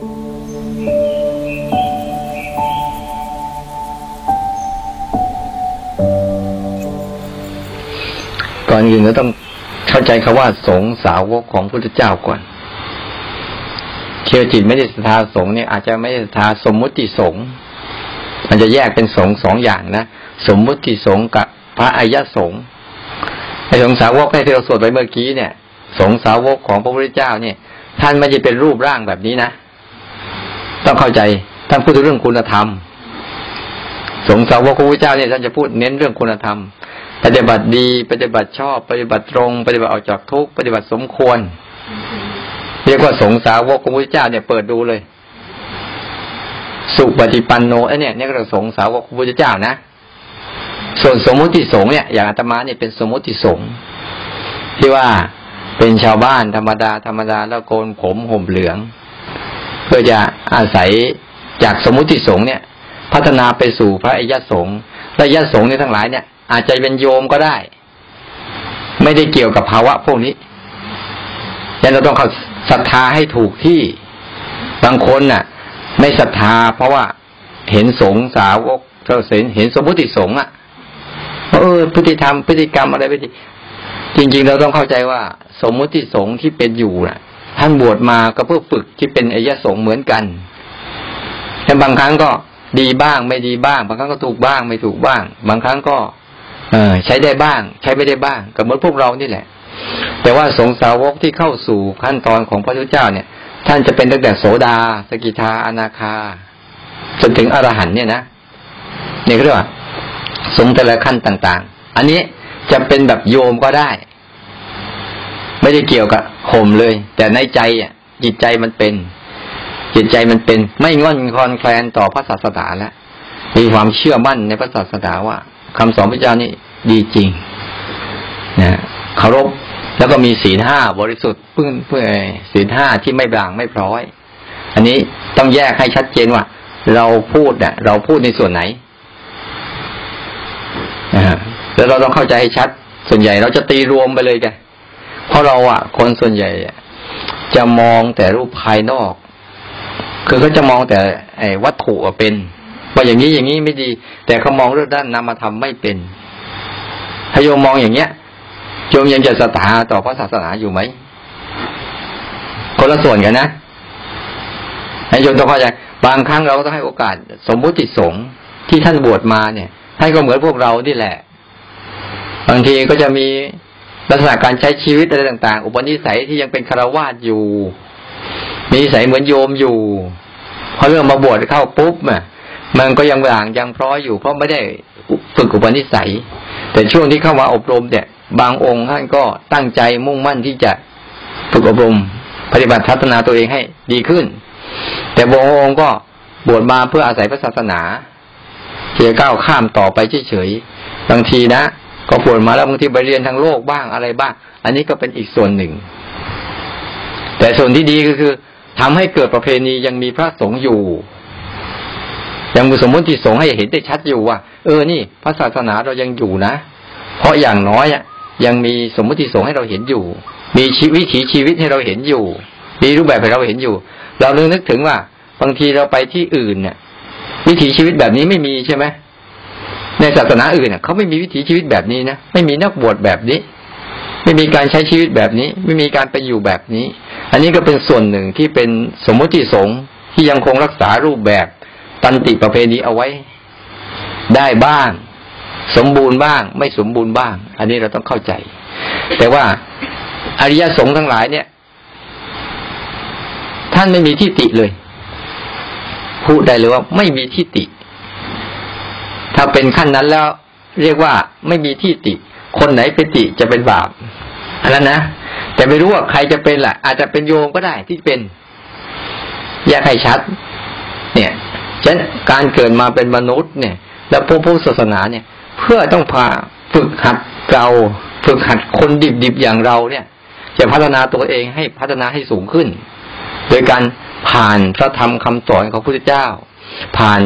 ก่อนอื่นเราต้องเข้าใจคาว่าสงสาวกของพระพุทธเจ้าก่อนเคียวจิตไม่ได้ศรัทธาสงเนี่ยอาจจะไม่ได้ศรัทธาสมมุติสงมันจะแยกเป็นสงสองอย่างนะสมมุติสงกับพระอายะสงไอ้สงสาวกที่เราสวดไปเมื่อกี้เนี่ย สงสาวกของพระพุทธเจ้าเนี่ย ท่านไม่ใช่เป็นรูปร่างแบบนี้นะ ต้องเข้าใจท่านพูดถึงเรื่องคุณธรรม สงสาวกของพระพุทธเจ้าเนี่ยท่านจะพูดเน้นเรื่องคุณธรรม ปฏิบัติดี ปฏิบัติชอบ ปฏิบัติตรง ปฏิบัติออกจากทุกข์ปฏิบัติสมควร เรียกว่าสงสาวกของพระเจ้าเนี่ยเปิดดูเลย สุปฏิปันโนไอเนี่ยนี่ก็เรียกสงสาวกของพระเจ้านะส่วนสมมุติสงเนี่ยอย่างอาตมาเนี่ยเป็นสมมุติสงที่ว่าเป็นชาวบ้านธรรมดาธรรมดาแล้วโกนผมห่มเหลือง พื่อจะอาศัยจากสมมุติสงเนี่ย พัฒนาไปสู่พระอริยสงฆ์และยสงฆ์เนี่ยทั้งหลายเนี่ย อาจจะเป็นโยมก็ได้ ไม่ได้เกี่ยวกับภาวะพวกนี้ยันเราต้องเขาศรัทธาให้ถูกที่บางคนน่ะ ไม่ศรัทธา เพราะว่าเห็นสงสาวกเราเห็นเห็นสมมติสงอะเออพฤติธรรมพฤติกรรมอะไรไปจริงๆ เราต้องเข้าใจว่า สมมติสงที่เป็นอยู่น่ะ ท่านบวชมาก็เพื่อฝึกที่เป็นอายะสงเหมือนกันแต่บางครั้งก็ดีบ้างไม่ดีบ้าง บางครั้งก็ถูกบ้างไม่ถูกบ้าง บางครั้งก็ เออใช้ได้บ้าง ใช้ไม่ได้บ้างกับเหมือนพวกเรานี่แหละ แต่ว่าสงสาวกที่เข้าสู่ขั้นตอนของพระพุทธเจ้าเนี่ย ท่านจะเป็นตั้งแต่โสดา สกิทาอนาคา จนถึงอรหันเนี่ยนะนี่เรียกว่าสงแต่ละขั้นต่าง ๆ อันนี้จะเป็นแบบโยมก็ได้ ไม่ได้เกี่ยวกับห่มเลย แต่ในใจอะ จิตใจมันเป็น จิตใจมันเป็น ไม่งอนคอนแคลนต่อพระศาสนาแล้วมีความเชื่อมั่นในพระศาสนาว่าคำสอนพระเจ้านี่ดีจริงนะเคารพแล้วก็มีศีลห้าบริสุทธิ์เพื่อเพื่อศีลห้าที่ไม่บางไม่พร้อย อันนี้ต้องแยกให้ชัดเจนว่า เราพูดเนี่ยเราพูดในส่วนไหนนะแล้วเราต้องเข้าใจให้ชัด ส่วนใหญ่เราจะตีรวมไปเลยแก เพราะเราอะคนส่วนใหญ่จะมองแต่รูปภายนอก คือเขาจะมองแต่ไอ้วัตถุเป็นว่าอย่างนี้อย่างนี้ไม่ดี แต่เขามองเรื่องด้านนามธรรมไม่เป็นถ้าโยมมองอย่างเนี้ยโยมยังจะศรัทธาต่อพระศาสนาอยู่ไหมคนละส่วนกันนะให้โยมต้องเข้าใจบางครั้งเราก็ต้องให้โอกาส สมมุติสงฆ์ที่ท่านบวชมาเนี่ยท่านก็เหมือนพวกเรานี่แหละ บางทีก็จะมี ลักษณะการใช้ชีวิตอะไรต่าง ๆ อุปนิสัยที่ยังเป็นคารวาสอยู่ มีนิสัยเหมือนโยมอยู่พอเรื่องมาบวชเข้าปุ๊บเนี่ยมันก็ยังห่างยังพร้อยอยู่ เพราะไม่ได้ฝึกอุปนิสัย แต่ช่วงที่เข้ามาอบรมเนี่ย บางองค์ท่านก็ตั้งใจมุ่งมั่นที่จะฝึกอบรม ปฏิบัติพัฒนาตัวเองให้ดีขึ้น แต่บางองค์ก็บวชมาเพื่ออาศัยพระศาสนาที่จะก้าวข้ามต่อไปเฉยๆบางทีนะ ก็บวชมาแล้วบางทีไปเรียนทางโลกบ้างอะไรบ้าง อันนี้ก็เป็นอีกส่วนหนึ่ง แต่ส่วนที่ดีก็คือทำให้เกิดประเพณียังมีพระสงฆ์อยู่ ยังมีสมมติที่สงให้เห็นได้ชัดอยู่ว่า เออนี่ พระศาสนาเรายังอยู่นะ เพราะอย่างน้อยอะยังมีสมมติสงให้เราเห็นอยู่ มีชีวิถีชีวิตให้เราเห็นอยู่ มีรูปแบบให้เราเห็นอยู่ เราเรื่องนึกถึงว่า บางทีเราไปที่อื่นเนี่ยวิถีชีวิตแบบนี้ไม่มีใช่ไหม ในศาสนาอื่นเขาไม่มีวิถีชีวิตแบบนี้นะไม่มีนักบวชแบบนี้ ไม่มีการใช้ชีวิตแบบนี้ ไม่มีการไปอยู่แบบนี้ อันนี้ก็เป็นส่วนหนึ่งที่เป็นสมมติสงที่ยังคงรักษารูปแบบตันติประเพณีเอาไว้ ได้บ้าง สมบูรณ์บ้าง ไม่สมบูรณ์บ้าง อันนี้เราต้องเข้าใจ แต่ว่าอริยสงฆ์ทั้งหลายเนี่ย ท่านไม่มีที่ติเลย พูดได้เลยว่าไม่มีที่ติ ถ้าเป็นขั้นนั้นแล้วเรียกว่าไม่มีที่ติ คนไหนเป็นติจะเป็นบาปอันนั้นนะแต่ไม่รู้ว่าใครจะเป็นล่ะ อาจจะเป็นโยมก็ได้ที่เป็นแยกให้ชัด เนี่ยฉะนั้นการเกิดมาเป็นมนุษย์เนี่ย แล้วพวกพุทธศาสนาเนี่ย เพื่อต้องพาฝึกหัดเราฝึกหัดคนดิบๆอย่างเราเนี่ย จะพัฒนาตัวเองให้พัฒนาให้สูงขึ้น โดยการผ่านพระธรรมคำสอนของพระพุทธเจ้า ผ่าน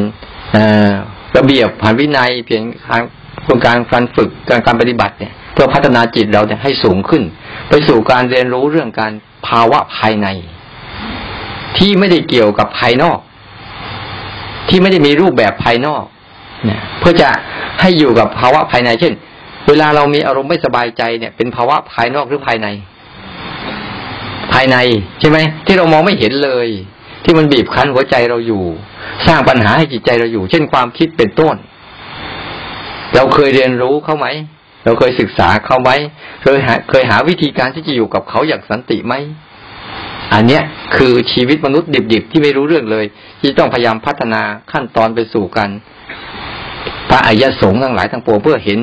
ระเบียบผ่านวินัยเพียงการโครงการการฝึกการการปฏิบัติเนี่ย เพื่อพัฒนาจิตเราเนี่ยให้สูงขึ้น ไปสู่การเรียนรู้เรื่องการภาวะภายใน ที่ไม่ได้เกี่ยวกับภายนอก ที่ไม่ได้มีรูปแบบภายนอกเนี่ยเพื่อจะให้อยู่กับภาวะภายใน เช่น เวลาเรามีอารมณ์ไม่สบายใจเนี่ย เป็นภาวะภายนอกหรือภายใน ภายในใช่ไหมที่เรามองไม่เห็นเลย ที่มันบีบคั้นหัวใจเราอยู่ สร้างปัญหาให้จิตใจเราอยู่ เช่นความคิดเป็นต้น เราเคยเรียนรู้เขาไหมเราเคยศึกษาเขาไหมเคยหาเคยหาวิธีการที่จะอยู่กับเขาอย่างสันติไหมอันเนี้ยคือชีวิตมนุษย์ดิบๆที่ไม่รู้เรื่องเลย ที่ต้องพยายามพัฒนาขั้นตอนไปสู่กันพระอายสงฆ์ทั้งหลายทั้งปวงเพื่อเห็น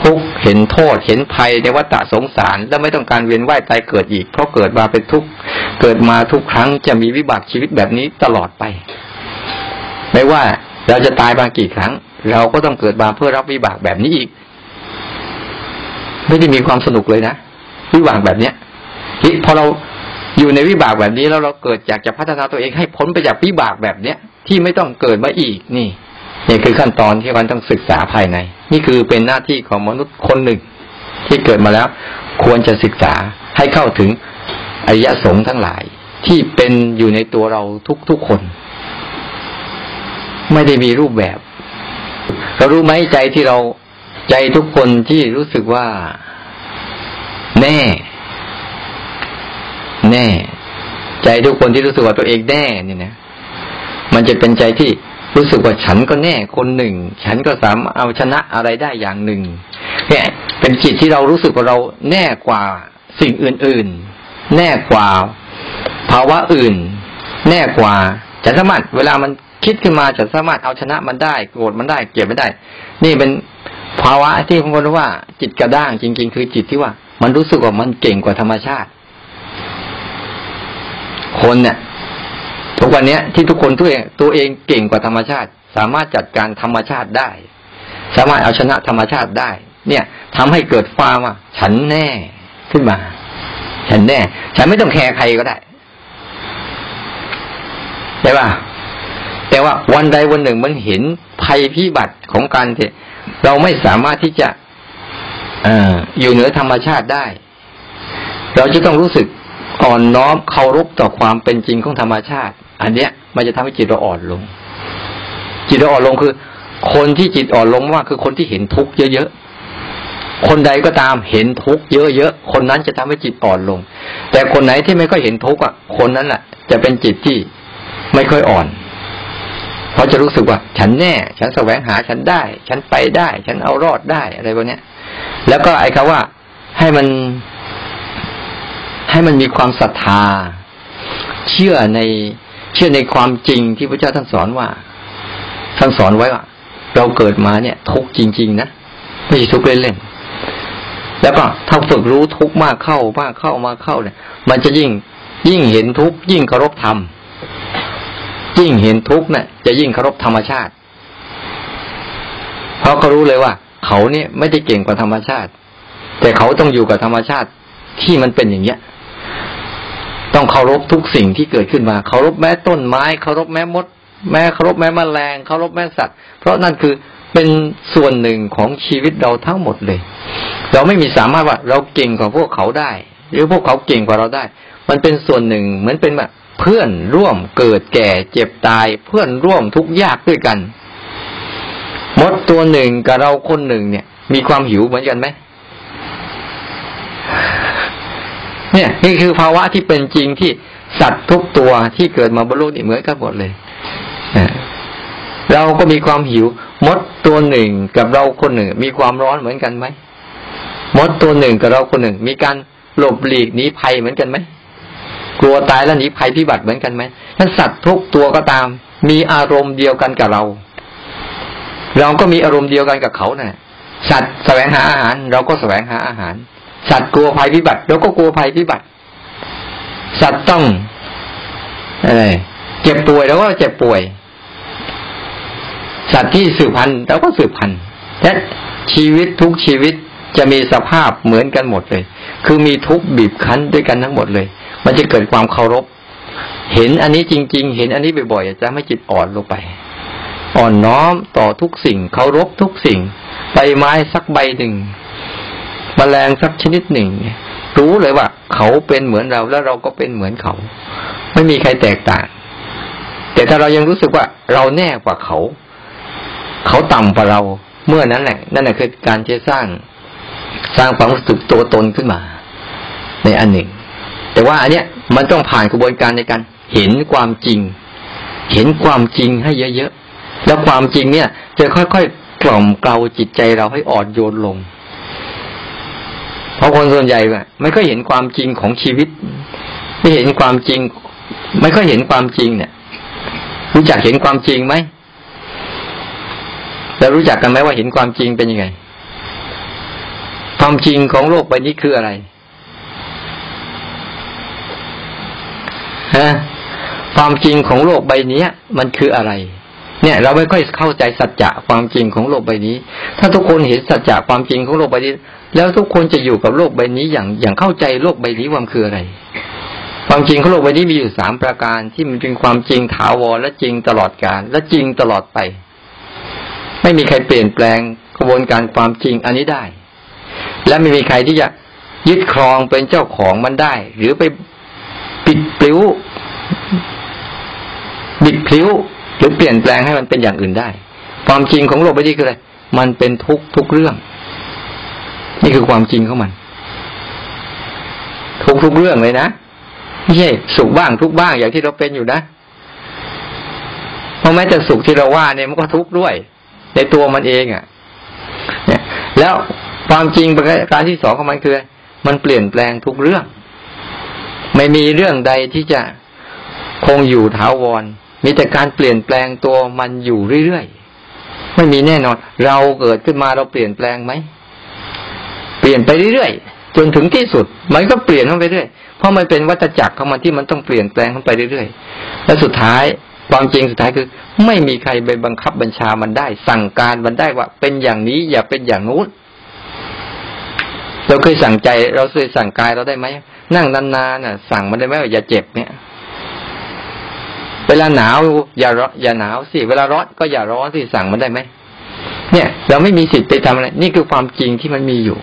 ทุกเห็นโทษ เห็นภัยในวัฏสงสาร และไม่ต้องการเวียนว่ายตายเกิดอีก เพราะเกิดมาเป็นทุกข์เกิดมาทุกครั้งจะมีวิบากชีวิตแบบนี้ตลอดไป ไม่ว่าเราจะตายบางกี่ครั้ง เราก็ต้องเกิดมาเพื่อรับวิบากแบบนี้อีก ไม่ได้มีความสนุกเลยนะวิบากแบบเนี้ยพอเราอยู่ในวิบากแบบนี้แล้วเราเกิดอยากจะพัฒนาตัวเองให้พ้นไปจากวิบากแบบเนี้ยที่ไม่ต้องเกิดมาอีกนี่ นี่คือขั้นตอนที่มันต้องศึกษาภายใน นี่คือเป็นหน้าที่ของมนุษย์คนหนึ่ง ที่เกิดมาแล้ว ควรจะศึกษาให้เข้าถึงอริยสงฆ์ทั้งหลาย ที่เป็นอยู่ในตัวเราทุกๆคน ไม่ได้มีรูปแบบ เรารู้ไหมใจที่เราใจทุกคนที่รู้สึกว่า แน่ แน่ ใจทุกคนที่รู้สึกว่าตัวเองแน่เนี่ยนะมันจะเป็นใจที่ รู้สึกว่าฉันก็แน่คนหนึ่ง ฉันก็สามารถเอาชนะอะไรได้อย่างหนึ่งเนี่ยเป็นจิตที่เรารู้สึกว่าเราแน่กว่าสิ่งอื่นๆ แน่กว่าภาวะอื่น แน่กว่าฉันสามารถเวลามันคิดขึ้นมาฉันสามารถเอาชนะมันได้โกรธมันได้เกลียดไม่ได้ นี่เป็นภาวะที่ผมรู้ว่า จิตกระด้างจริง ๆ คือจิตที่ว่า มันรู้สึกว่ามันเก่งกว่าธรรมชาติ คนเนี่ย ทุกวันนี้ที่ทุกคนตัวเองตัวเองเก่งกว่าธรรมชาติ สามารถจัดการธรรมชาติได้ สามารถเอาชนะธรรมชาติได้ เนี่ยทำให้เกิดความว่าฉันแน่ขึ้นมา ฉันแน่ ฉันไม่ต้องแคร์ใครก็ได้ใช่ป่ะแต่ว่าวันใดวันหนึ่งมันเห็นภัยพิบัติของการที่เราไม่สามารถที่จะออยู่เหนือธรรมชาติได้ เราจะต้องรู้สึกอ่อนน้อมเคารพต่อความเป็นจริงของธรรมชาติ อันเนี้ย มันจะทำให้จิตเราอ่อนลง จิตเราอ่อนลงคือ คนที่จิตอ่อนลงว่าคือคนที่เห็นทุกข์เยอะๆคนใดก็ตามเห็นทุกข์เยอะๆคนนั้นจะทำให้จิตอ่อนลง แต่คนไหนที่ไม่ค่อยเห็นทุกข์อะคนนั้นแหละจะเป็นจิตที่ไม่ค่อยอ่อนเพราะจะรู้สึกว่า ฉันแน่ ฉันแสวงหาฉันได้ ฉันไปได้ ฉันเอารอดได้อะไรพวกนี้ยแล้วก็ไอ้คำว่าให้มันให้มันมีความศรัทธา เชื่อใน เชื่อในความจริงที่พระเจ้าท่านสอนว่าท่านสอนไว้ว่า เราเกิดมาเนี่ย ทุกจริง ๆ นะไม่ใช่ทุกเล่นๆแล้วก็ถ้าฝึกรู้ทุกมากเข้ามากเข้ามาเข้าเนี่ย มันจะยิ่งยิ่งเห็นทุกยิ่งเคารพธรรมยิ่งเห็นทุกเนี่ยจะยิ่งเคารพธรรมชาติ เพราะเขารู้เลยว่า เขาเนี่ยไม่ได้เก่งกว่าธรรมชาติ แต่เขาต้องอยู่กับธรรมชาติที่มันเป็นอย่างเนี้ย ต้องเคารพทุกสิ่งที่เกิดขึ้นมาเคารพแม้ต้นไม้เคารพแม้มด แม้เคารพแม้มแมลงเคารพแม้สัตว์ เพราะนั่นคือเป็นส่วนหนึ่งของชีวิตเราทั้งหมดเลย เราไม่มีสามารถว่าเราเก่งกว่าพวกเขาได้ หรือพวกเขาเก่งกว่าเราได้ มันเป็นส่วนหนึ่งเหมือนเป็นแบบเพื่อนร่วมเกิดแก่เจ็บตายเพื่อนร่วมทุกยากด้วยกัน มดตัวหนึ่งกับเราคนหนึ่งเนี่ย มีความหิวเหมือนกันไหม เนี่ย นี่คือภาวะที่เป็นจริงที่สัตว์ทุกตัวที่เกิดมาบนโลกนี่เหมือนกันหมดเลยเราก็มีความหิว มดตัวหนึ่งกับเราคนหนึ่ง มีความร้อนเหมือนกันไหมมดตัวหนึ่งกับเราคนหนึ่ง มีการหลบหลีกหนีภัยเหมือนกันไหมกลัวตายแล้วหนีภัยพิบัติเหมือนกันไหมท่านสัตว์ทุกตัวก็ตาม มีอารมณ์เดียวกันกับเรา เราก็มีอารมณ์เดียวกันกับเขานะ่ะสัตว์แสวงหาอาหาร เราก็แสวงหาอาหาร สัตว์กลัวภัยพิบัติเราก็กลัวภัยพิบัติ สัตว์ต้องอะไรเจ็บป่วยเราก็เจ็บป่วย สัตว์ที่สืบพันธุ์เราก็สืบพันธุ์และชีวิตทุกชีวิตจะมีสภาพเหมือนกันหมดเลย คือมีทุกบีบคั้นด้วยกันทั้งหมดเลย มันจะเกิดความเคารพ เห็นอันนี้จริง ๆ เห็นอันนี้บ่อยๆจะไม่จิตอ่อนลงไป อ่อนน้อมต่อทุกสิ่ง เคารพทุกสิ่ง ใบไม้สักใบหนึ่ง มแมลงสักชนิดหนึ่งรู้เลยว่า เขาเป็นเหมือนเราแล้วเราก็เป็นเหมือนเขา ไม่มีใครแตกต่าง แต่ถ้าเรายังรู้สึกว่าเราแน่กว่าเขา เขาต่ำกว่าเราเมื่อนั้นแหละ นั่นแหละคือการที่สร้างสร้างความรู้สึกตัวตนขึ้นมา ในอันหนึ่ง แต่ว่าอันเนี้ยมันต้องผ่านกระบวนการในการเห็นความจริง เห็นความจริงให้เยอะๆแล้วความจริงเนี่ย จะค่อยๆกล่อมเกลาจิตใจเราให้อ่อนโยนลง เพราะคนส่วนใหญ่ไม่ค่อยเห็นความจริงของชีวิต ไม่เห็นความจริง ไม่ค่อยเห็นความจริงเนี่ย รู้จักเห็นความจริงไหมแล้วรู้จักกันไหมว่าเห็นความจริงเป็นยังไง ความจริงของโลกใบนี้คืออะไรฮะความจริงของโลกใบนี้มันคืออะไร เนี่ย เราไม่ค่อยเข้าใจสัจจะความจริงของโลกใบนี้ ถ้าทุกคนเห็นสัจจะความจริงของโลกใบนี้ แล้วทุกคนจะอยู่กับโลกใบนี้อย่างอย่างเข้าใจโลกใบนี้ว่าคืออะไร ความจริงของโลกใบนี้มีอยู่สามประการที่มันเป็นความจริงถาวรและจริงตลอดกาลและจริงตลอดไป ไม่มีใครเปลี่ยนแปลงกระบวนการความจริงอันนี้ได้ และไม่มีใครที่จะยึดครองเป็นเจ้าของมันได้ หรือไปปิดปลิ้วบิดพลิ้ว หรือเปลี่ยนแปลงให้มันเป็นอย่างอื่นได้ ความจริงของโลกใบนี้คืออะไร มันเป็นทุกทุกเรื่อง นี่คือความจริงของมัน ทุกทุกเรื่องเลยนะไม่ใช่สุขบ้างทุกบ้างอย่างที่เราเป็นอยู่นะเพราะแม้แต่สุขที่เราว่าเนี่ยมันก็ทุกข์ด้วย ในตัวมันเองอะ่ะ เนี่ย แล้วความจริงประการที่สองของมันคือ มันเปลี่ยนแปลงทุกเรื่อง ไม่มีเรื่องใดที่จะคงอยู่ถาวร มีแต่การเปลี่ยนแปลงตัวมันอยู่เรื่อยๆ ไม่มีแน่นอน เราเกิดขึ้นมาเราเปลี่ยนแปลงไหม เปลี่ยนไปเรื่อยๆ จนถึงที่สุด มันก็เปลี่ยนเข้าไปเรื่อย เพราะมันเป็นวัฏจักรของมันที่มันต้องเปลี่ยนแปลงเข้าไปเรื่อยๆ และสุดท้ายความจริงสุดท้ายคือ ไม่มีใครไปบังคับบัญชามันได้ สั่งการมันได้ว่า เป็นอย่างนี้อย่าเป็นอย่างนู้นเราเคยสั่งใจ เราเคยสั่งกายเราได้ไหมนั่งนานๆน่ะ สั่งมันได้ไหมว่าอย่าเจ็บเนี่ย เวลาหนาวอย่าร้อนอย่าหนาวสิ เวลาร้อนก็อย่าร้อนสิสั่งมันได้ไหมเนี่ย เราไม่มีสิทธิ์ไปทำอะไร นี่คือความจริงที่มันมีอยู่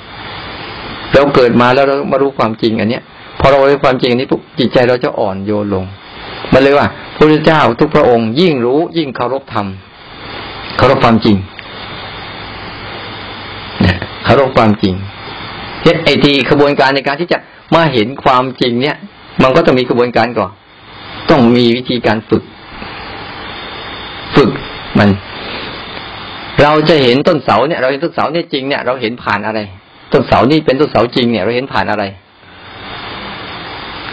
เราเกิดมาแล้วเรามารู้ความจริงอันเนี้ยพอเรารู้ความจริงอันนี้ปุ๊บจิตใจเราจะอ่อนโยนลงมันเลยว่าพระพุทธเจ้าทุกพระองค์ยิ่งรู้ยิ่งเคารพธรรมเคารพความจริงเคารพความจริงเฮ็ไอทีกระบวนการในการที่จะมาเห็นความจริงเนี่ย มันก็ต้องมีกระบวนการก่อน ต้องมีวิธีการฝึก ฝึกมัน เราจะเห็นต้นเสาเนี่ย เราเห็นต้นเสาเนี่ยจริงเนี่ยเราเห็นผ่านอะไร ต้นเสานี่เป็นต้นเสาจริงเนี่ย เราเห็นผ่านอะไร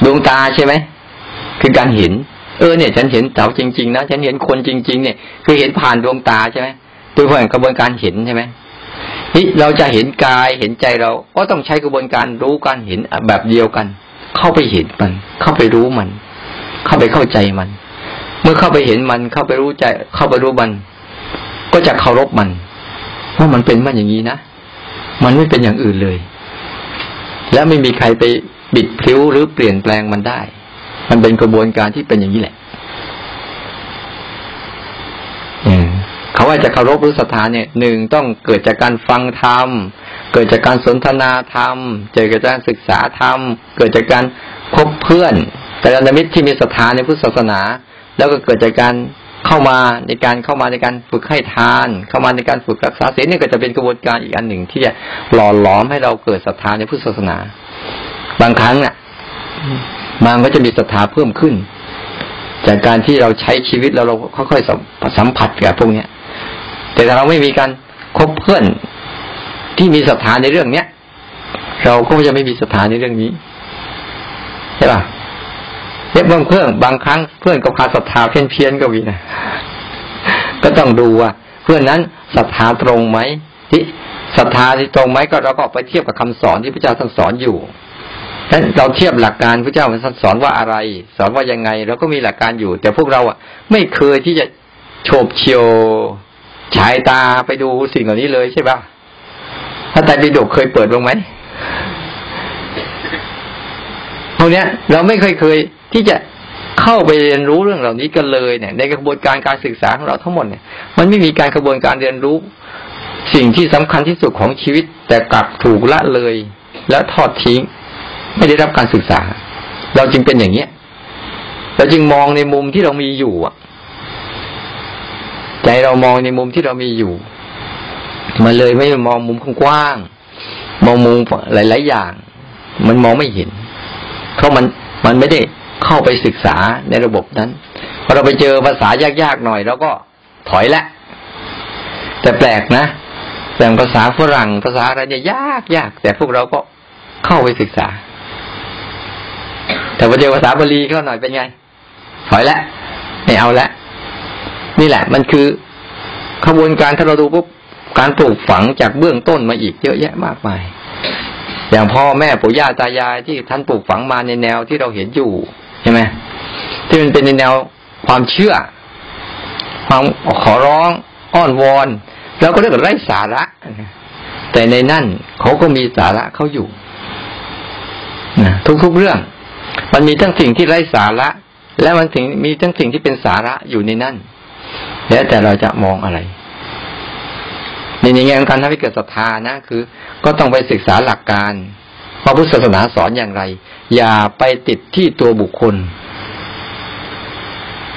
ดวงตาใช่ไหมคือการเห็น เออเนี่ย ฉันเห็นเสาจริง ๆ นะฉันเห็นคนจริง ๆ เนี่ย คือเห็นผ่านดวงตาใช่ไหมโดยผ่านกระบวนการเห็นใช่ไหมนี่เราจะเห็นกายเห็นใจเรา ก็ต้องใช้กระบวนการรู้การเห็นแบบเดียวกัน เข้าไปเห็นมัน เข้าไปรู้มัน เข้าไปเข้าใจมัน เมื่อเข้าไปเห็นมันเข้าไปรู้ใจ เข้าไปรู้มัน ก็จะเคารพมันว่ามันเป็นมันอย่างนี้นะมันไม่เป็นอย่างอื่นเลย และไม่มีใครไปบิดพลิ้วหรือเปลี่ยนแปลงมันได้ มันเป็นกระบวนการที่เป็นอย่างนี้แหละเขาว่าจะเคารพรือศรัทธาเนี่ยหนึ่งต้องเกิดจากการฟังธรรมเกิดจากการสนทนาธรรมเกิดจากการศึกษาธรรมเกิดจากการคบเพื่อน กัลยาณมิตรที่มีศรัทธาในพุทธศาสนา แล้วก็เกิดจากการเข้ามาในการเข้ามาในการฝึกให้ทาน เข้ามาในการฝึกรักษาศีลนี่ก็จะเป็นกระบวนการอีกอันหนึ่ง ที่จะหล่อหลอมให้เราเกิดศรัทธาในพุทธศาสนา บางครั้งเนี่ยมันก็จะมีศรัทธาเพิ่มขึ้น จากการที่เราใช้ชีวิตแล้วเราค่อยๆสัมผัสกับพวกเนี้ยแต่ถ้าเราไม่มีการคบเพื่อนที่มีศรัทธาในเรื่องเนี้ย เราก็จะไม่มีศรัทธาในเรื่องนี้ใช่ป่ะ เบางเพื่อนบางครั้งเพื่อนก็พาดศรัทธาเพี้ยนเพี้ยนก็มีนะก็ต้องดูว่าเพื่อนนั้นศรัทธาตรงไหมที่ศรัทธาที่ตรงไหมก็เราก็ไปเทียบกับคำสอนที่พระเจ้าท่านสอนอยู่นั้นเราเทียบหลักการพระเจ้าท่านสอนว่าอะไร สอนว่ายังไงเราก็มีหลักการอยู่ แต่พวกเราอะ ไม่เคยที่จะโฉบเฉียวฉายตาไปดูสิ่งเหล่านี้เลยใช่ปะถ้าแต่ปิฎกเคยเปิดบ้างไหม วกนี้ยเราไม่เคยเคยที่จะเข้าไปเรียนรู้เรื่องเหล่านี้กันเลยเนี่ย ในกระบวนการการศึกษาของเราทั้งหมดเนี่ย มันไม่มีการกระบวนการเรียนรู้ สิ่งที่สำคัญที่สุดของชีวิต แต่กลับถูกละเลย และทอดทิ้ง ไม่ได้รับการศึกษา เราจึงเป็นอย่างเนี้ยเราจึงมองในมุมที่เรามีอยู่อะใจเรามองในมุมที่เรามีอยู่ มันเลยไม่มองมุมกว้างมองมุมหลาย ๆ อย่าง มันมองไม่เห็น เพราะมันมันไม่ได้เข้าไปศึกษาในระบบนั้นพอเราไปเจอภาษายากๆหน่อยเราก็ถอยละ แต่แปลกนะแต่ภาษาฝรั่งภาษาอะไรเนี่ยยากยากแต่พวกเราก็เข้าไปศึกษา แต่พอเจอภาษาบาลีเข้าหน่อยเป็นไง ถอยละไม่เอาละ นี่แหละ มันคือขบวนการถ้าเราดูปุ๊บการปลูกฝังจากเบื้องต้นมาอีกเยอะแยะมากมาย อย่างพ่อแม่ปู่ย่าตายายที่ท่านปลูกฝังมาในแนวที่เราเห็นอยู่ใช่ไหมที่มันเป็นในแนวความเชื่อ ความขอร้องอ้อนวอนเราก็เรียกว่าไร้สาระแต่ในนั่นเขาก็มีสาระเขาอยู่นะทุกๆเรื่อง มันมีทั้งสิ่งที่ไร้สาระ และมันถึงมีทั้งสิ่งที่เป็นสาระอยู่ในนั่นแล้วแต่เราจะมองอะไร ในในแง่ของการทำให้เกิดศรัทธานะคือ ก็ต้องไปศึกษาหลักการว่าพุทธศาสนาสอนอย่างไร อย่าไปติดที่ตัวบุคคล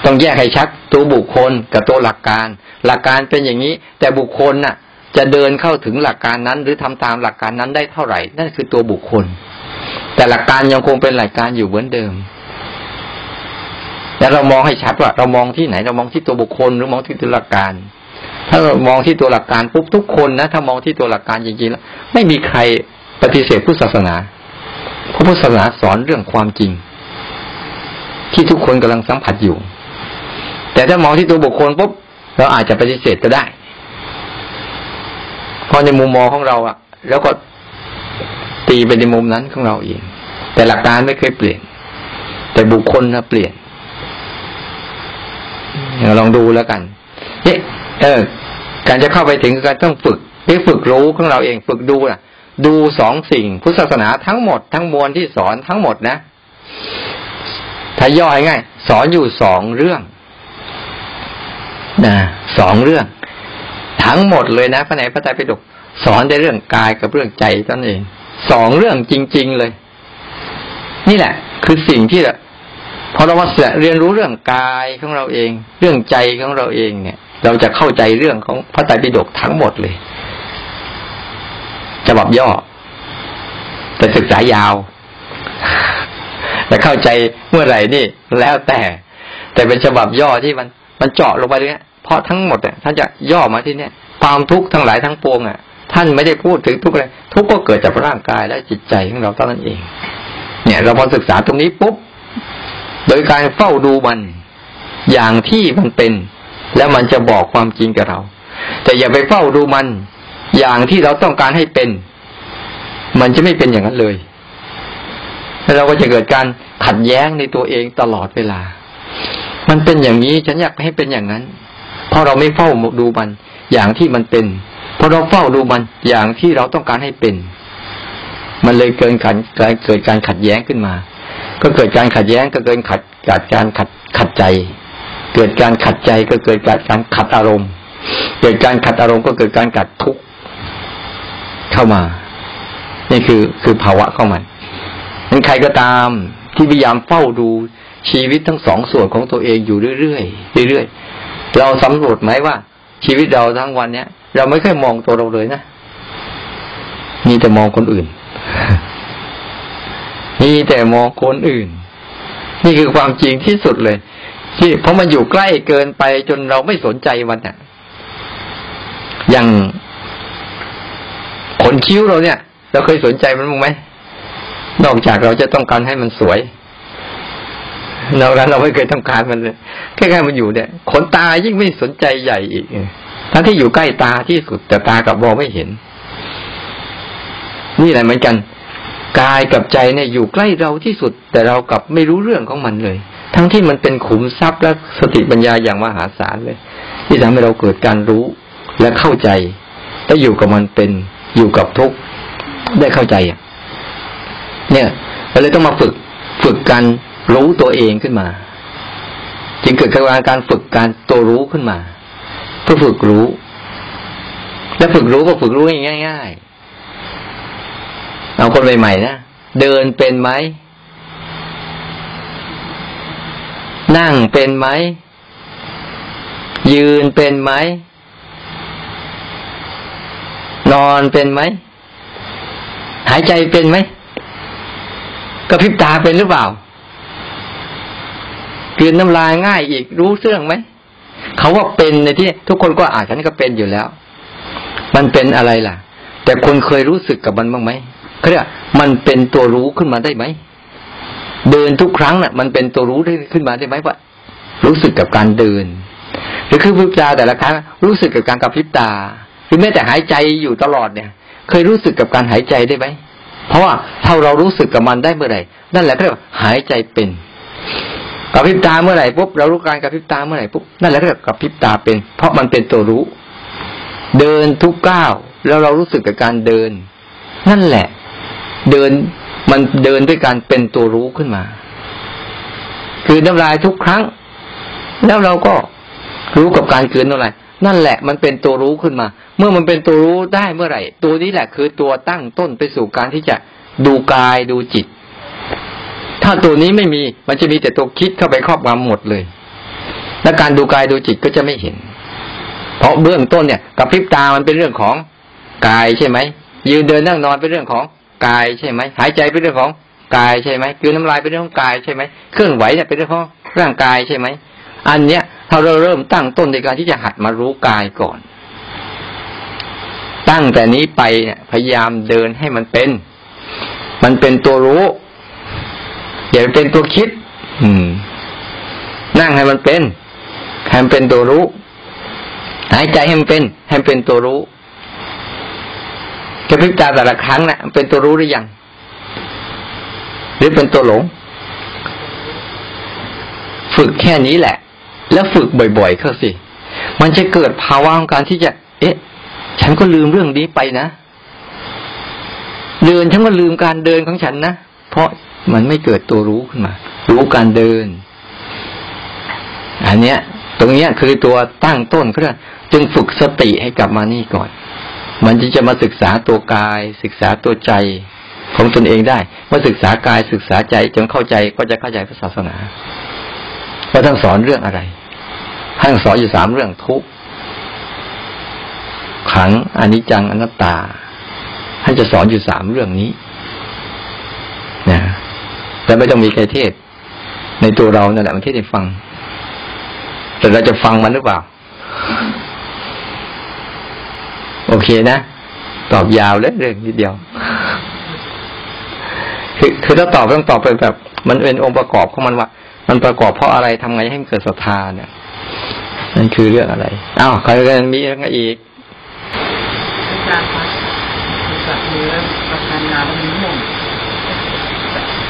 ต้องแยกให้ชัดตัวบุคคลกับตัวหลักการ หลักการเป็นอย่างนี้ แต่บุคคลน่ะ จะเดินเข้าถึงหลักการนั้น หรือทำตามหลักการนั้นได้เท่าไหร่ นั่นคือตัวบุคคล แต่หลักการยังคงเป็นหลักการอยู่เหมือนเดิมแล้วเรามองให้ชัดว่า เรามองที่ไหนเรามองที่ตัวบุคคลหรือมองที่ตัวหลักการ ถ้าเรามองที่ตัวหลักการปุ๊บทุกคนนะ ถ้ามองที่ตัวหลักการจริงๆแล้วไม่มีใครปฏิเสธพุทธศาสนาเพราะพุทธศาสนาสอนเรื่องความจริง ที่ทุกคนกำลังสัมผัสอยู่ แต่ถ้ามองที่ตัวบุคคลปุ๊บเราอาจจะปฏิเสธก็ได้เพราะในมุมมองของเราอะแล้วก็ตีไปในมุมนั้นของเราเอง แต่หลักการไม่เคยเปลี่ยน แต่บุคคลนะเปลี่ยนลองดูแล้วกัน เออ การจะเข้าไปถึงการต้องฝึกไปฝึกรู้ของเราเองฝึกดูนะ่ะดูสองสิ่ง พุทธศาสนาทั้งหมดทั้งมวลที่สอนทั้งหมดนะถ้าย่อง่ายสอนอยู่สองเรื่องนะสองเรื่อง ทั้งหมดเลยนะพระไหนพระไตรปิฎกสอนในเรื่องกายกับเรื่องใจตนเองสองเรื่องจริง ๆเลย นี่แหละ คือสิ่งที่พอเรามาเรียนรู้เรื่องกายของเราเอง เรื่องใจของเราเองเนี่ย เราจะเข้าใจเรื่องของพระไตรปิฎกทั้งหมดเลยฉบับย่อ แต่ศึกษายาวแต่เข้าใจเมื่อไหร่นี่แล้วแต่ แต่เป็นฉบับย่อที่มันมันเจาะลงไปเลยเพราะทั้งหมดเนี่ยท่านจะย่อมาที่เนี่ยความทุกข์ทั้งหลายทั้งปวงอะ ท่านไม่ได้พูดถึงทุกอะไรทุกก็เกิดจากร่างกายและจิตใจของเราเท่านั้นเอง เนี่ยเราพอศึกษาตรงนี้ปุ๊บโดยการเฝ้าดูมันอย่างที่มันเป็น แล้วมันจะบอกความจริงกับเรา แต่อย่าไปเฝ้าดูมัน อย่างที่เราต้องการให้เป็น มันจะไม่เป็นอย่างนั้นเลยแล้วเราก็จะเกิดการขัดแย้งในตัวเองตลอดเวลา มันเป็นอย่างนี้ฉันอยากให้เป็นอย่างนั้น เพราะเราไม่เฝ้าดูมัน อย่างที่มันเป็น เพราะเราเฝ้าดูมันอย่างที่เราต้องการให้เป็น มันเลยเกินการเกิดการขัดแย้งขึ้นมา ก็เกิดการขัดแย้งก็เกินขัดกดการขัดขัดใจ เกิดการขัดใจก็เกิดการขัดอารมณ์ เกิดการขัดอารมณ์ก็เกิดการกัดทุกข์เข้ามา นี่คือคือภาวะเข้ามานั้นใครก็ตามที่พยายามเฝ้าดูชีวิตทั้งสองส่วนของตัวเองอยู่เรื่อยๆเรื่อยๆเราสำรวจไหมว่า ชีวิตเราทั้งวันเนี้ยเราไม่เคยมองตัวเราเลยนะมีแต่มองคนอื่นมีแต่มองคนอื่น นี่คือความจริงที่สุดเลย ที่เพราะมันอยู่ใกล้เกินไปจนเราไม่สนใจมันอะ อย่างขนคิ้วเราเนี่ย เราเคยสนใจมันมั้งไหมนอกจากเราจะต้องการให้มันสวยนอกนั้นเราไม่เคยต้องการมันเลยแค่แค่มันอยู่เนี่ยขนตายิ่งไม่สนใจใหญ่อีกทั้งที่อยู่ใกล้ตาที่สุดแต่ตากับมองไม่เห็น นี่แหละเหมือนกันกายกับใจเนี่ยอยู่ใกล้เราที่สุด แต่เรากลับไม่รู้เรื่องของมันเลย ทั้งที่มันเป็นขุมทรัพย์และสติปัญญาอย่างมหาศาลเลย ที่ทำให้เราเกิดการรู้และเข้าใจ และอยู่กับมันเป็นอยู่กับทุกได้เข้าใจอะเนี่ยเราเลยต้องมาฝึกฝึกการรู้ตัวเองขึ้นมา จึงเกิดการการฝึกการตัวรู้ขึ้นมา เพื่อฝึกรู้ และฝึกรู้ก็ฝึกรู้ง่ายๆเอาคนใหม่ๆนะเดินเป็นไหม นั่งเป็นไหม ยืนเป็นไหม นอนเป็นไหม หายใจเป็นไหมกระพริบตาเป็นหรือเปล่าเกืนน้ำลายง่ายอีกรู้เรื่องไหม เขาว่าเป็นในที่ทุกคนก็อาจฉันก็เป็นอยู่แล้ว มันเป็นอะไรล่ะ แต่คนเคยรู้สึกกับมันบ้างไหมเขาเรียกมันเป็นตัวรู้ขึ้นมาได้ไหม เดินทุกครั้งน่ะ มันเป็นตัวรู้ได้ขึ้นมาได้ไหมว่า รู้สึกกับการเดิน หรือคือพิบตาแต่ละครั้ง รู้สึกกับการกระพริบตาหรือแม้แต่หายใจอยู่ตลอดเนี่ย เคยรู้สึกกับการหายใจได้ไหมเพราะว่าถ้าเรารู้สึกกับมันได้เมื่อไหร่นั่นแหละเรียกว่าหายใจเป็นกระพริบตาเมื่อไหร่ปุ๊บเรารู้การกระพริบตาเมื่อไหร่ปุ๊บนั่นแหละเรียกกระพริบตาเป็น เพราะมันเป็นตัวรู้ เดินทุกก้าวแล้วเรารู้สึกกับการเดิน นั่นแหละ เดิน มันเดินด้วยการเป็นตัวรู้ขึ้นมา คือน้ำลายทุกครั้ง แล้วเราก็รู้กับการเกินน้ำลายนั่นแหละมันเป็นตัวรู้ขึ้นมา เมื่อมันเป็นตัวรู้ได้เมื่อไหร่ ตัวนี้แหละคือตัวตั้งต้นไปสู่การที่จะดูกายดูจิต ถ้าตัวนี้ไม่มีมันจะมีแต่ตัวคิดเข้าไปครอบงำหมดเลย และการดูกายดูจิตก็จะไม่เห็น เพราะเบื้องต้นเนี่ยกับพริบตามันเป็นเรื่องของกายใช่ไหมยืนเดินนั่งนอนเป็นเรื่องของ กายใช่ไหมหายใจเป็นเรื่องของกายใช่ไหมกืนน้ำลายเป็นเรื่องของกายใช่ไหมเคลื่อนไหวเนี่ยเป็นเรื่องของร่างกายใช่ไหมอันเนี้ยถ้าเราเริ่มตั้งต้นในการที่จะหัดมารู้กายก่อน ตั้งแต่นี้ไปเนี่ยพยายามเดินให้มันเป็น มันเป็นตัวรู้อย่าเป็นตัวคิด อืม นั่งให้มันเป็นให้มันเป็นตัวรู้ หายใจให้มันเป็นให้มันเป็นตัวรู้ กระพริบตาแต่ละครั้งนะ่ะเป็นตัวรู้หรือยัง หรือเป็นตัวหลง ฝึกแค่นี้แหละ แล้วฝึกบ่อยๆเข้าสิ มันจะเกิดภาวะของการที่จะ เอ๊ะ ฉันก็ลืมเรื่องนี้ไปนะ เดินฉันก็ลืมการเดินของฉันนะ เพราะมันไม่เกิดตัวรู้ขึ้นมา รู้การเดิน อันเนี้ย ตรงเนี้ยคือตัวตั้งต้นก็จึงฝึกสติให้กลับมานี่ก่อน มันจะจะมาศึกษาตัวกาย ศึกษาตัวใจของตนเองได้ เมื่อศึกษากายศึกษาใจจนเข้าใจก็จะเข้าใจพระศาสนาว่าท่านสอนเรื่องอะไรท่านสอนอยู่สามเรื่องทุกขังอนิจจังอนัตตาท่านจะสอนอยู่สามเรื่องนี้นะแต่ไม่ต้องมีใครเทศ ในตัวเรานั่นแหละมันเทศให้ฟัง แต่เราจะฟังมันหรือเปล่า โอเคนะ ตอบยาวเลยเรื่องนิดเดียว คือคือถ้าตอบต้องตอบไปแบบ มันเป็นองค์ประกอบของมันว่า มันประกอบเพราะอะไรทำไงให้มันเกิดศรัทธาเนี่ยนั่นคือเรื่องอะไรอ้าวใครกันมีอะไรอีกอาจารย์คะจากเนื้อประทานงานมันม่วง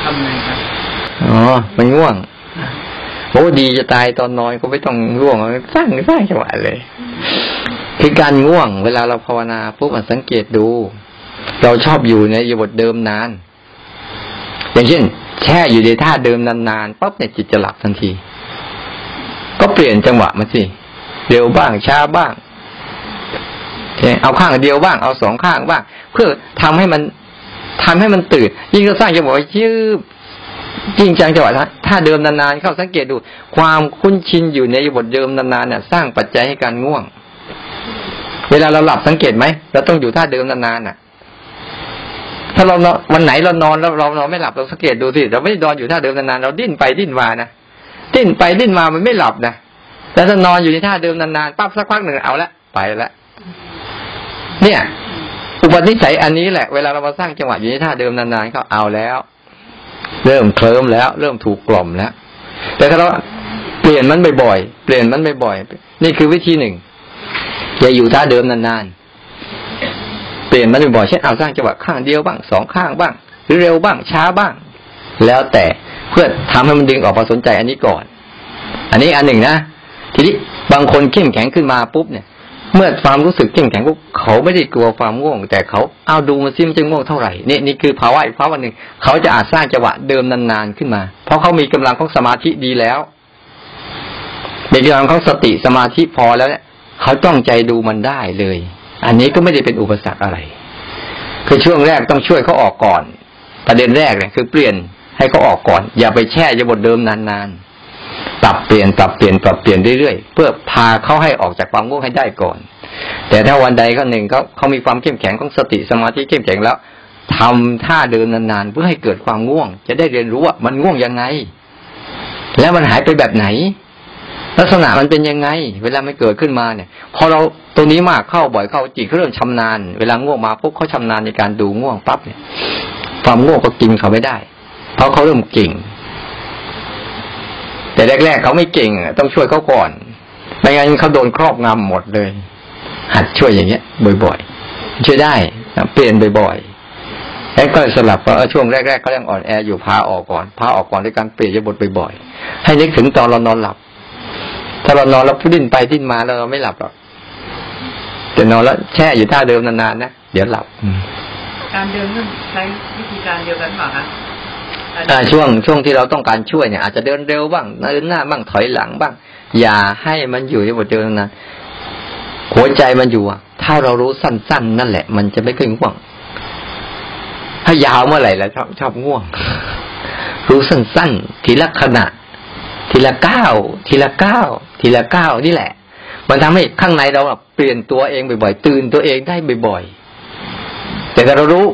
ทำไงครับอ๋อมันง่วงโอ้ดีจะตายตอนนอนก็ไม่ต้องง่วงสร้างสร้างจังหวะเลย คือการง่วง เวลาเราภาวนาปุ๊บสังเกตดู เราชอบอยู่ในยบทเดิมนาน อย่างเช่น แช่อยู่ในท่าเดิมนานๆปั๊บเนี่ยจิตจะหลับทันที ก็เปลี่ยนจังหวะมาสิเร็วบ้างช้าบ้างเอาข้างเดียวบ้างเอาสองข้างบ้าง เพื่อทำให้มันทำให้มันตื่น ยิ่งเราสร้างจังหวะยืบจริงจังจังหวะถ้าเดิมนานๆเข้าสังเกตดู ความคุ้นชินอยู่ในบทเดิมนานๆเนี่ยสร้างปัจจัยให้การง่วง เวลาเราหลับสังเกตไหมเราต้องอยู่ท่าเดิมนานๆน่ะ ถ้าเราวันไหนเรานอนแล้วเรานอนไม่หลับเราสังเกตดูสิเราไม่นอนอยู่ท่าเดิมนานๆเราดิ้นไปดิ้นมานะดิ้นไปดิ้นมามันไม่หลับนะแต่ถ้านอนอยู่ในท่าเดิมนานๆปั๊บสักพักหนึ่งเอาละไปละเนี่ย อุปนิสัยอันนี้แหละเวลาเรามาสร้างจังหวะอยู่ในท่าเดิมนานๆก็เอาแล้ว เริ่มเคลิ้มแล้ว เริ่มถูกกล่อมแล้ว แต่ถ้าเราเปลี่ยนมันบ่อยๆเปลี่ยนมันบ่อยๆนี่คือวิธีหนึ่ง อย่าอยู่ท่าเดิมนานๆ เปลี่ยนมันบ่อยเช่นเอาสร้างจังหวะข้างเดียวบ้างสองข้างบ้างหรือเร็วบ้างช้าบ้าง แล้วแต่เพื่อทำให้มันดึงออกมาสนใจอันนี้ก่อน อันนี้อันหนึ่งนะ ทีนี้บางคนเข้มแข็งขึ้นมาปุ๊บเนี่ย เมื่อความรู้สึกเข้มแข็งพวกเขาไม่ได้กลัวความง่วง แต่เขาเอาดูมันซิมจะง่วงเท่าไหร่นี่นี่คือภาวะอีกภาวะหนึ่งเขาจะอาจสร้างจังหวะเดิมนานๆขึ้นมา เพราะเขามีกำลังของสมาธิดีแล้วมีกำลังของสติสมาธิพอแล้วเนี่ย เขาต้องใจดูมันได้เลย อันนี้ก็ไม่ได้เป็นอุปสรรคอะไร คือช่วงแรกต้องช่วยเขาออกก่อน ประเด็นแรกเนี่ยคือเปลี่ยนให้เขาออกก่อน อย่าไปแช่ยบทเดิมนานๆปรับเปลี่ยนปรับเปลี่ยนปรับเปลี่ยนเรื่อยๆเพื่อพาเขาให้ออกจากความง่วงให้ได้ก่อน แต่ถ้าวันใดก็หนึ่งเขาเขามีความเข้มแข็งของสติสมาธิเข้มแข็งแล้วทำท่าเดินนานๆเพื่อให้เกิดความง่วง จะได้เรียนรู้ว่ามันง่วงยังไง แล้วมันหายไปแบบไหน ลักษณะมันเป็นยังไง เวลาไม่เกิดขึ้นมาเนี่ย พอเราตัวนี้มากเข้าบ่อยเข้าจิตเขาเริ่มชำนาญ เวลาง่วงมาพวกเขาชำนาญในการดูง่วงปั๊บเนี่ย ความง่วงก็กินเขาไม่ได้ เพราะเขาเริ่มเก่ง แต่แรก ๆ เขาไม่เก่งต้องช่วยเขาก่อนไม่งั้นเขาโดนครอบงำหมดเลย หัดช่วยอย่างเงี้ย บ่อยๆช่วยได้เปลี่ยนบ่อยๆแล้วก็สลับว่าช่วงแรกๆเขายังอ่อนแออยู่พาออกก่อนพาออกก่อนด้วยการเปลี่ยนบทบ่อยๆให้นึกถึงตอนเรานอนหลับ ถ้าเรานอนแล้วดิ้นไปดิ้นมาแล้วเราไม่หลับหรอกแต่นอนแล้วแช่อยู่ท่าเดิมนานๆนะเดี๋ยวหลับ การเดินก็ใช้วิธีการเดียวกันเปล่าคะช่วงช่วงที่เราต้องการช่วยเนี่ยอาจจะเดินเร็วบ้างเดินหน้าบ้างถอยหลังบ้าง อย่าให้มันอยู่ในบทเดียวนั้นหัวใจมันอยู่อะ ถ้าเรารู้สั้น ๆ นั่นแหละ มันจะไม่เคยง่วง ถ้ายาวเมื่อไหร่แล้วชอบชอบง่วง รู้สั้นๆทีละขณะ ทีละก้าวทีละก้าวทีละก้าวนี่แหละ มันทำให้ข้างในเราเปลี่ยนตัวเองบ่อยๆตื่นตัวเองได้บ่อยๆแต่เรารู้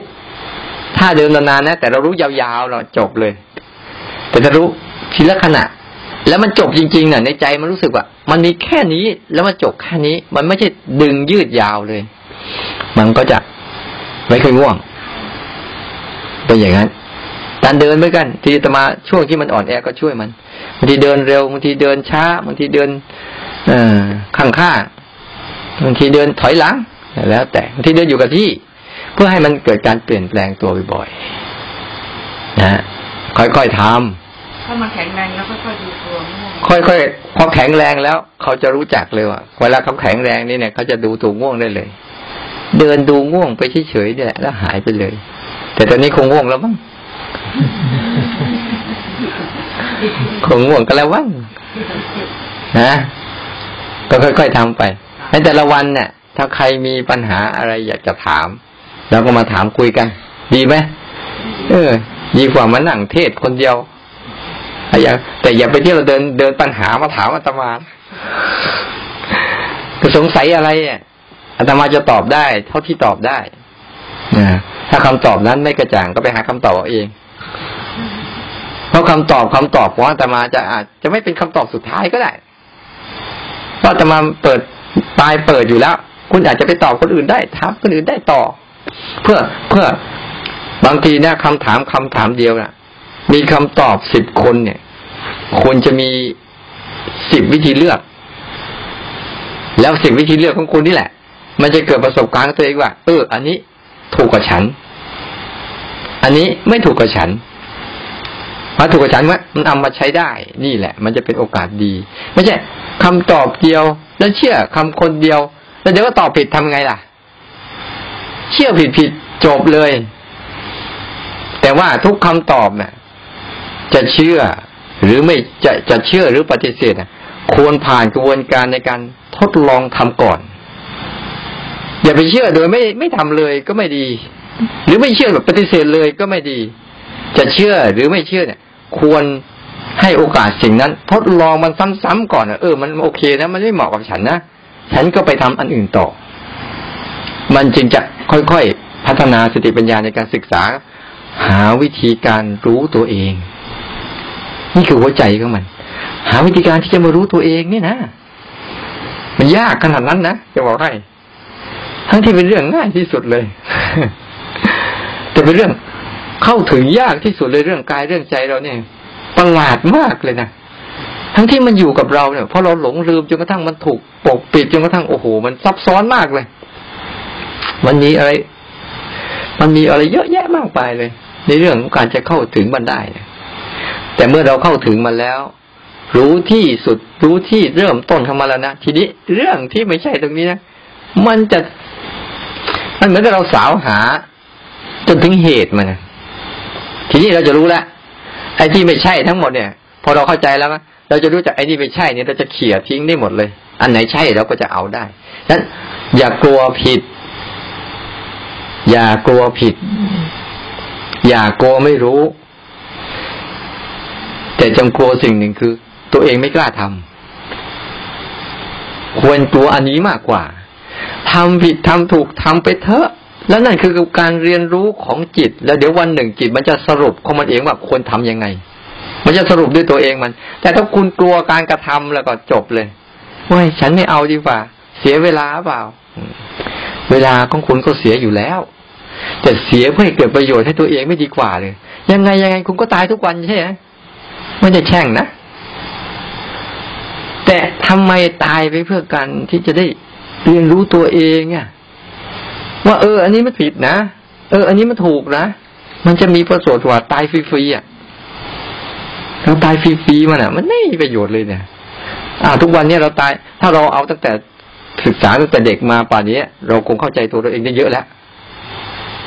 ถ้าเดินนานๆนะแต่เรารู้ยาวๆเราจบเลย แต่ถ้ารู้ทีละขณะ แล้วมันจบจริงๆเนี่ยในใจมันรู้สึกว่า มันมีแค่นี้แล้วมันจบแค่นี้ มันไม่ใช่ดึงยืดยาวเลย มันก็จะไม่เคยง่วงเป็นอย่างนั้นการเดินเหมือนกัน ที่ตมาช่วงที่มันอ่อนแอก็ช่วยมัน บางทีเดินเร็วบางทีเดินช้าบางทีเดิน เออข้างข้างบางทีเดินถอยหลังแล้ว แต่บางทีเดินอยู่กับที่ เพื่อให้มันเกิดการเปลี่ยนแปลงตัวบ่อยๆนะค่อยๆทำถ้ามันแข็งแรงแล้วค่อยๆดูตัวง่วงค่อยๆพอแข็งแรงแล้ว เขาจะรู้จักเลยว่าเวลาเขาแข็งแรงนี่เนี่ยเขาจะดูตัวง่วงได้เลย เดินดูง่วงไปเฉยๆเนี่ยแล้วหายไปเลย แต่ตอนนี้คงง่วงแล้วมั้ง คงง่วงกันแล้วมั้งนะก็ค่อย ๆทำไปในแต่ละวันเนี่ย ถ้าใครมีปัญหาอะไรอยากจะถามเราก็มาถามคุยกัน ดีไหมเออ ดีกว่ามานั่งเทศคนเดียวอย่าแต่อย่าไปที่เราเดินเดินปัญหามาถามอาตมาคือสงสัยอะไรอะอาตมาจะตอบได้ เท่าที่ตอบได้นะถ้าคำตอบนั้นไม่กระจ่างก็ไปหาคำตอบเอาเอง เพราะคำตอบคำตอบของอาตมาจะอาจจะไม่เป็นคำตอบสุดท้ายก็ได้เพราะอาตมาเปิดปลายเปิดอยู่แล้ว คุณอาจจะไปตอบคนอื่นได้ถามคนอื่นได้ต่อ เพื่อเพื่อบางทีเนี่ยคำถามคำถามเดียวนะ่ะ มีคำตอบสิบคนเนี่ยควรจะมีสิบวิธีเลือก แล้วสิบวิธีเลือกของคุณนี่แหละ มันจะเกิดประสบการณ์ตัวเองว่าเออ อันนี้ถูกกับฉัน อันนี้ไม่ถูกกับฉัน มาถูกกับฉันว่ามันเอามาใช้ได้ นี่แหละ มันจะเป็นโอกาสดี ไม่ใช่คำตอบเดียว แล้วเชื่อคำคนเดียว แล้วเดี๋ยวก็ตอบผิดทำไงล่ะ เชื่อผิดผิดจบเลย แต่ว่าทุกคำตอบเนี่ยจะเชื่อ หรือไม่จะจะเชื่อหรือปฏิเสธควรผ่านกระบวนการในการทดลองทำก่อน อย่าไปเชื่อโดยไม่ไม่ทำเลยก็ไม่ดี หรือไม่เชื่อแบบปฏิเสธเลยก็ไม่ดีจะเชื่อหรือไม่เชื่อเนี่ย ควรให้โอกาสสิ่งนั้นทดลองมันซ้ำๆก่อนเออมันโอเคนะมันไม่เหมาะกับฉันนะฉันก็ไปทำอันอื่นต่อ มันจึงจะค่อยๆพัฒนาสติปัญญาในการศึกษา หาวิธีการรู้ตัวเอง นี่คือหัวใจของมัน หาวิธีการที่จะมารู้ตัวเองนี่นะมันยากขนาดนั้นนะจะบอกให้ทั้งที่เป็นเรื่องง่ายที่สุดเลย แต่เป็นเรื่อง เข้าถึงยากที่สุดเลยเรื่องกายเรื่องใจเราเนี่ยประหลาดมากเลยนะทั้งที่มันอยู่กับเราเนี่ยเพราะเราหลงลืมจนกระทั่งมันถูกปกปิดจนกระทั่งโอ้โห มันซับซ้อนมากเลย มันมีอะไร มันมีอะไรเยอะแยะมากไปเลย ในเรื่องของการจะเข้าถึงมันได้แต่เมื่อเราเข้าถึงมันแล้ว รู้ที่สุดรู้ที่เริ่มต้นเข้ามาแล้วนะทีนี้เรื่องที่ไม่ใช่ตรงนี้นะมันจะมันเหมือนกับเราสาวหา จนถึงเหตุมันนะ ทีนี้เราจะรู้แล้วไอ้ที่ไม่ใช่ทั้งหมดเนี่ย พอเราเข้าใจแล้วนะเราจะรู้จักไอ้นี่ไม่ใช่เนี่ยเราจะเขี่ยทิ้งได้หมดเลย อันไหนใช่เราก็จะเอาได้นั้นอย่ากลัวผิด อย่ากลัวผิด อย่ากลัวไม่รู้ แต่จงกลัวสิ่งหนึ่งคือ ตัวเองไม่กล้าทำควรกลัวอันนี้มากกว่าทำผิดทำถูกทำไปเถอะ แล้วนั่นคือการเรียนรู้ของจิต แล้วเดี๋ยววันหนึ่งจิตมันจะสรุปของมันเองว่าควรทํำยังไง มันจะสรุปด้วยตัวเองมัน แต่ถ้าคุณกลัวการกระทำแล้วก็จบเลยว่าฉันไม่เอาดีกว่า เสียเวลาเปล่า เวลาของคุณก็เสียอยู่แล้วแต่เสียเพื่อให้เกิดประโยชน์ให้ตัวเองไม่ดีกว่าเลย ยังไงยังไงคุณก็ตายทุกวันใช่ไหมไม่ได้แช่งนะ แต่ทำไมตายไปเพื่อกันที่จะได้เรียนรู้ตัวเองอะ ว่าเออ อันนี้มันผิดนะ เออ อันนี้มันถูกนะ มันจะมีประโยชน์ว่าตายฟรีๆอะเราตายฟรีๆมันอะ มันไม่มีประโยชน์เลยเนี่ย อ่า ทุกวันนี้เราตาย ถ้าเราเอาตั้งแต่ศึกษาตั้งแต่เด็กมาป่านนี้เราคงเข้าใจตัวเราเองได้เยอะแล้ว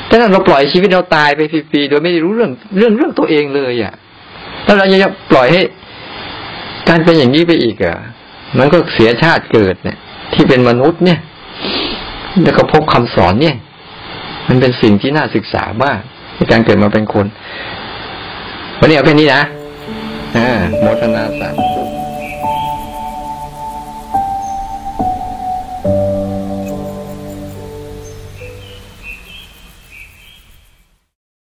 แต่ถ้าเราปล่อยชีวิตเราตายไปฟรีๆโดยไม่ได้รู้เรื่องเรื่องเรื่องตัวเองเลยอะแล้วเราจะปล่อยให้ การเป็นอย่างนี้ไปอีกอะ มันก็เสียชาติเกิดเนี่ย ที่เป็นมนุษย์เนี่ย แล้วก็พบคำสอนเนี่ย มันเป็นสิ่งที่น่าศึกษามากในการเกิดมาเป็นคน วันนี้เอาแค่นี้นะอ่าโมทนาสาธุ